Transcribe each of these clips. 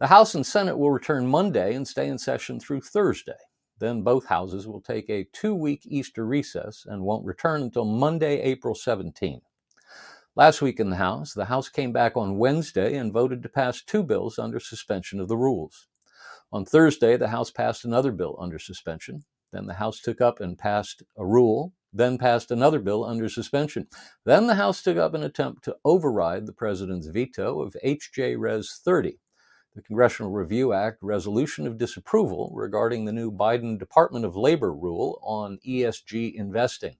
The House and Senate will return Monday and stay in session through Thursday. Then both houses will take a two week Easter recess and won't return until Monday, April 17. Last week in the House, the House came back on Wednesday and voted to pass two bills under suspension of the rules. On Thursday, the House passed another bill under suspension. Then the House took up and passed a rule, then passed another bill under suspension. Then the House took up an attempt to override the president's veto of H.J. Res 30, the Congressional Review Act resolution of disapproval regarding the new Biden Department of Labor rule on ESG investing.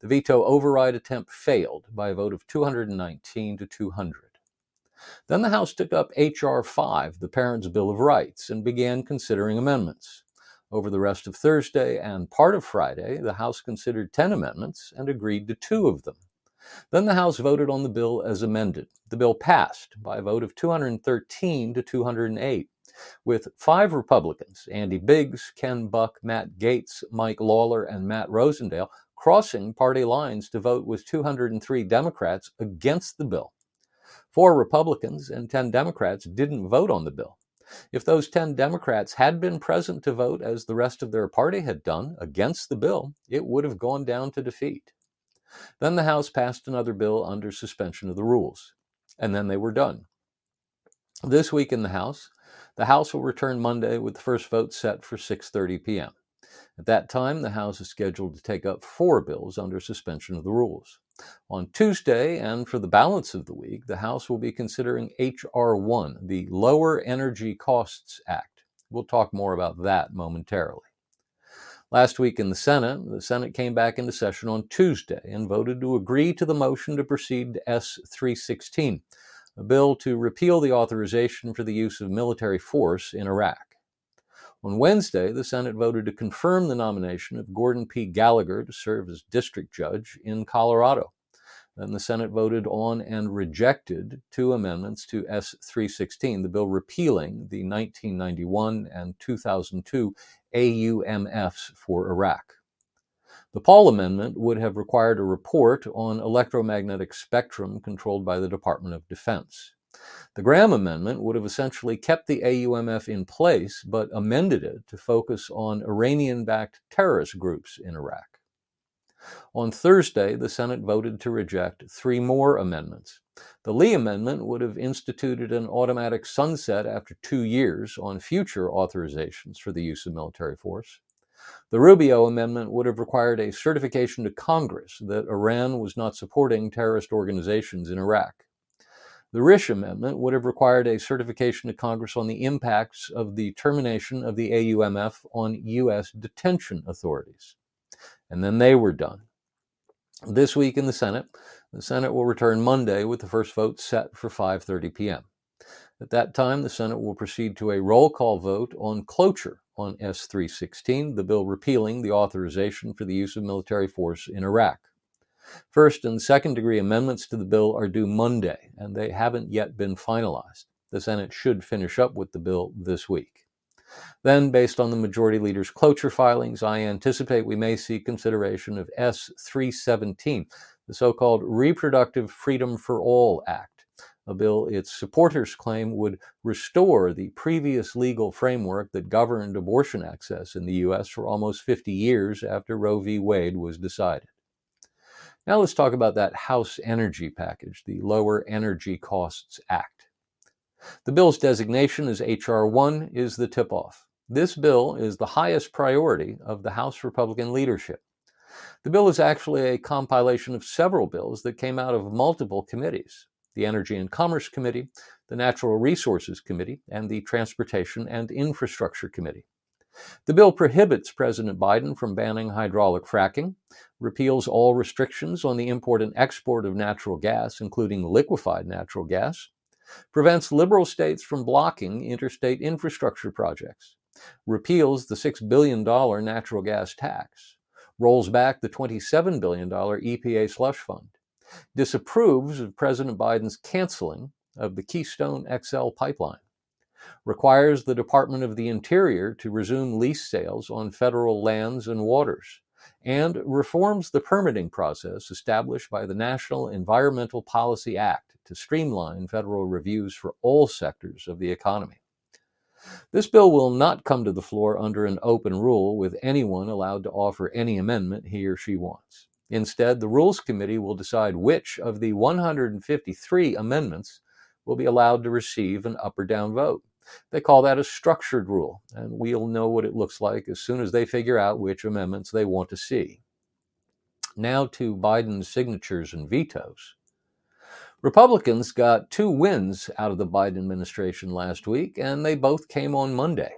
The veto override attempt failed by a vote of 219 to 200. Then the House took up H.R. 5, the Parents' Bill of Rights, and began considering amendments. Over the rest of Thursday and part of Friday, the House considered 10 amendments and agreed to two of them. Then the House voted on the bill as amended. The bill passed by a vote of 213 to 208, with five Republicans, Andy Biggs, Ken Buck, Matt Gaetz, Mike Lawler, and Matt Rosendale, crossing party lines to vote with 203 Democrats against the bill. Four Republicans and 10 Democrats didn't vote on the bill. If those 10 Democrats had been present to vote as the rest of their party had done against the bill, it would have gone down to defeat. Then the House passed another bill under suspension of the rules, and then they were done. This week in the House, the House will return Monday with the first vote set for 6:30 p.m. At that time, the House is scheduled to take up four bills under suspension of the rules. On Tuesday and for the balance of the week, the House will be considering H.R. 1, the Lower Energy Costs Act. We'll talk more about that momentarily. Last week in the Senate, the Senate came back into session on Tuesday and voted to agree to the motion to proceed to S 316, a bill to repeal the authorization for the use of military force in Iraq. On Wednesday, the Senate voted to confirm the nomination of Gordon P. Gallagher to serve as district judge in Colorado. Then the Senate voted on and rejected two amendments to S 316, the bill repealing the 1991 and 2002 AUMFs for Iraq. The Paul Amendment would have required a report on electromagnetic spectrum controlled by the Department of Defense. The Graham Amendment would have essentially kept the AUMF in place but amended it to focus on Iranian backed terrorist groups in Iraq. On Thursday, the Senate voted to reject three more amendments. The Lee Amendment would have instituted an automatic sunset after two years on future authorizations for the use of military force. The Rubio Amendment would have required a certification to Congress that Iran was not supporting terrorist organizations in Iraq. The Risch Amendment would have required a certification to Congress on the impacts of the termination of the AUMF on U.S. detention authorities. And then they were done. This week in the Senate, the Senate will return Monday with the first vote set for 5:30 p.m. At that time, the Senate will proceed to a roll call vote on cloture on S316, the bill repealing the authorization for the use of military force in Iraq. First and second degree amendments to the bill are due Monday, and they haven't yet been finalized. The Senate should finish up with the bill this week. Then, based on the majority leader's cloture filings, I anticipate we may see consideration of S 317, the so called Reproductive Freedom for All Act, a bill its supporters claim would restore the previous legal framework that governed abortion access in the U.S. for almost 50 years after Roe v. Wade was decided. Now let's talk about that House energy package, the Lower Energy Costs Act. The bill's designation as H.R. 1 is the tip off. This bill is the highest priority of the House Republican leadership. The bill is actually a compilation of several bills that came out of multiple committees the Energy and Commerce Committee, the Natural Resources Committee, and the Transportation and Infrastructure Committee. The bill prohibits President Biden from banning hydraulic fracking, repeals all restrictions on the import and export of natural gas, including liquefied natural gas, prevents liberal states from blocking interstate infrastructure projects, repeals the $6 billion natural gas tax, rolls back the $27 billion EPA slush fund, disapproves of President Biden's canceling of the Keystone XL pipeline, requires the Department of the Interior to resume lease sales on federal lands and waters, and reforms the permitting process established by the National Environmental Policy Act to streamline federal reviews for all sectors of the economy. This bill will not come to the floor under an open rule with anyone allowed to offer any amendment he or she wants. Instead, the Rules Committee will decide which of the 153 amendments will be allowed to receive an up or down vote. They call that a structured rule, and we'll know what it looks like as soon as they figure out which amendments they want to see. Now to Biden's signatures and vetoes. Republicans got two wins out of the Biden administration last week, and they both came on Monday.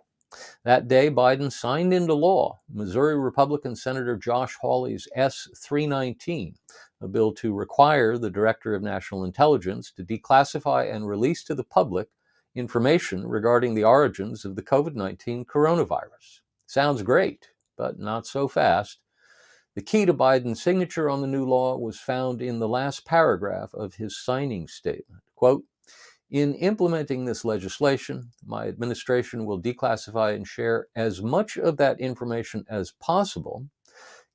That day, Biden signed into law Missouri Republican Senator Josh Hawley's S 319, a bill to require the Director of National Intelligence to declassify and release to the public information regarding the origins of the COVID 19 coronavirus. Sounds great, but not so fast. The key to Biden's signature on the new law was found in the last paragraph of his signing statement. Quote, in implementing this legislation, my administration will declassify and share as much of that information as possible,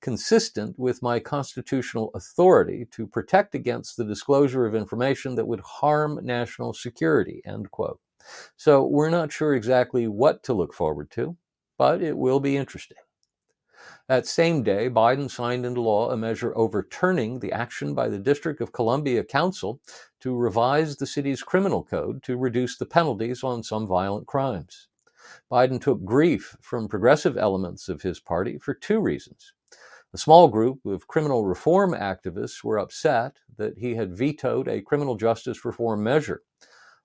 consistent with my constitutional authority to protect against the disclosure of information that would harm national security. End quote. So we're not sure exactly what to look forward to, but it will be interesting. That same day, Biden signed into law a measure overturning the action by the District of Columbia Council to revise the city's criminal code to reduce the penalties on some violent crimes. Biden took grief from progressive elements of his party for two reasons. A small group of criminal reform activists were upset that he had vetoed a criminal justice reform measure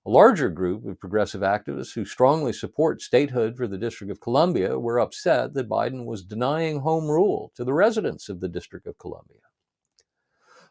a larger group of progressive activists who strongly support statehood for the District of Columbia were upset that Biden was denying home rule to the residents of the District of Columbia.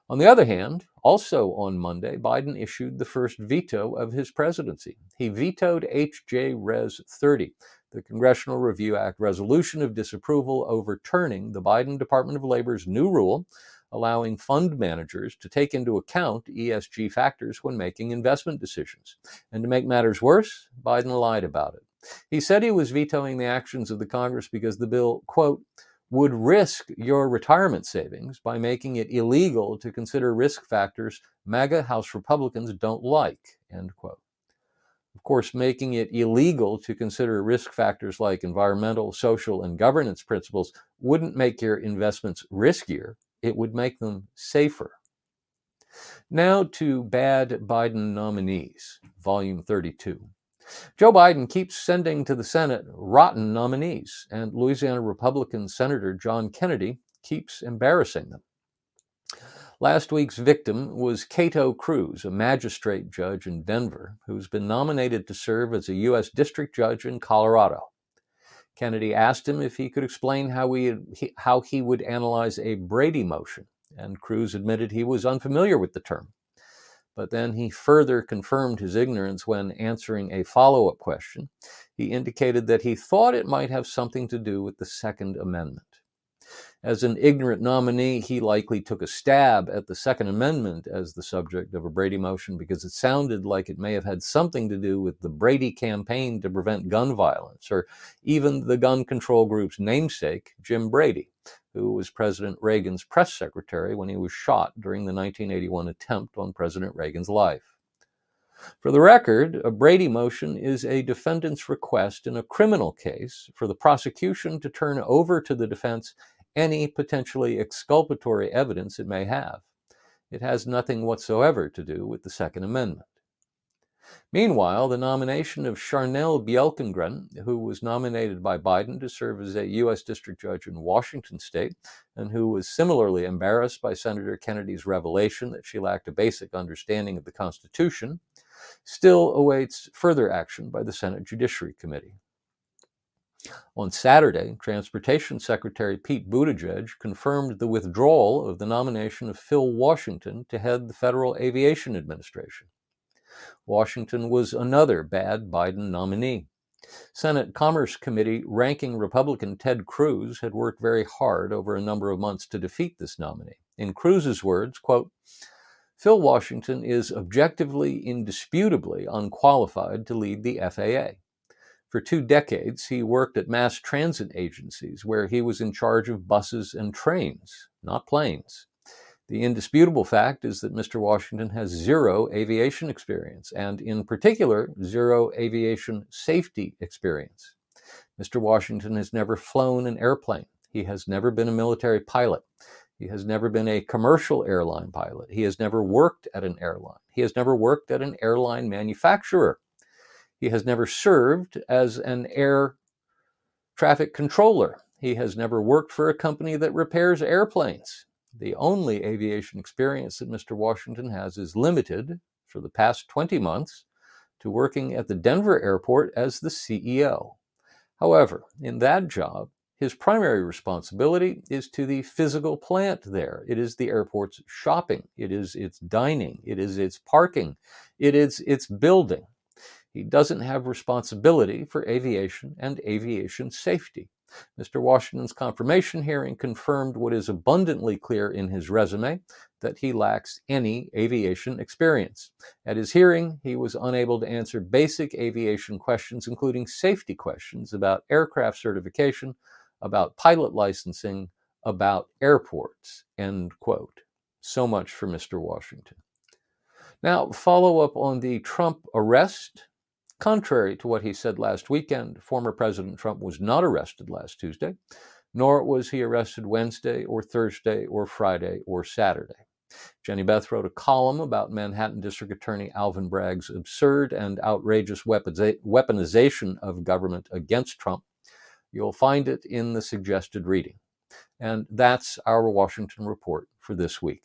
On the other hand, also on Monday, Biden issued the first veto of his presidency. He vetoed H.J. Res 30, the Congressional Review Act resolution of disapproval overturning the Biden Department of Labor's new rule allowing fund managers to take into account ESG factors when making investment decisions. And to make matters worse, Biden lied about it. He said he was vetoing the actions of the Congress because the bill, quote, would risk your retirement savings by making it illegal to consider risk factors MAGA House Republicans don't like, end quote. Of course, making it illegal to consider risk factors like environmental, social, and governance principles wouldn't make your investments riskier it would make them safer. Now to Bad Biden Nominees, Volume 32. Joe Biden keeps sending to the Senate rotten nominees, and Louisiana Republican Senator John Kennedy keeps embarrassing them. Last week's victim was Kato Crews, a magistrate judge in Denver, who's been nominated to serve as a U.S. District Judge in Colorado. Kennedy asked him if he could explain how, he, how he would analyze a Brady motion, and Crews admitted he was unfamiliar with the term. But then he further confirmed his ignorance when answering a follow up question. He indicated that he thought it might have something to do with the Second Amendment. As an ignorant nominee, he likely took a stab at the Second Amendment as the subject of a Brady motion because it sounded like it may have had something to do with the Brady campaign to prevent gun violence, or even the gun control group's namesake, Jim Brady, who was President Reagan's press secretary when he was shot during the 1981 attempt on President Reagan's life. For the record, a Brady motion is a defendant's request in a criminal case for the prosecution to turn over to the defense any potentially exculpatory evidence it may have. It has nothing whatsoever to do with the Second Amendment. Meanwhile, the nomination of Charnelle Bjelkengren, who was nominated by Biden to serve as a U.S. District Judge in Washington state, and who was similarly embarrassed by Senator Kennedy's revelation that she lacked a basic understanding of the Constitution, still awaits further action by the Senate Judiciary Committee. On Saturday, Transportation Secretary Pete Buttigieg confirmed the withdrawal of the nomination of Phil Washington to head the Federal Aviation Administration. Washington was another bad Biden nominee. Senate Commerce Committee ranking Republican Ted Cruz had worked very hard over a number of months to defeat this nominee. In Cruz's words, quote, Phil Washington is objectively, indisputably unqualified to lead the FAA. For two decades, he worked at mass transit agencies where he was in charge of buses and trains, not planes. The indisputable fact is that Mr. Washington has zero aviation experience, and in particular, zero aviation safety experience. Mr. Washington has never flown an airplane. He has never been a military pilot. He has never been a commercial airline pilot. He has never worked at an airline. He has never worked at an airline manufacturer. He has never served as an air traffic controller. He has never worked for a company that repairs airplanes. The only aviation experience that Mr. Washington has is limited for the past 20 months to working at the Denver airport as the CEO. However, in that job, his primary responsibility is to the physical plant there. It is the airport's shopping, it is its dining, it is its parking, it is its building. He doesn't have responsibility for aviation and aviation safety. Mr. Washington's confirmation hearing confirmed what is abundantly clear in his resume that he lacks any aviation experience. At his hearing, he was unable to answer basic aviation questions, including safety questions about aircraft certification, about pilot licensing, about airports. End quote. So much for Mr. Washington. Now, follow up on the Trump arrest. Contrary to what he said last weekend, former President Trump was not arrested last Tuesday, nor was he arrested Wednesday or Thursday or Friday or Saturday. Jenny Beth wrote a column about Manhattan District Attorney Alvin Bragg's absurd and outrageous weaponization of government against Trump You'll find it in the suggested reading. And that's our Washington Report for this week.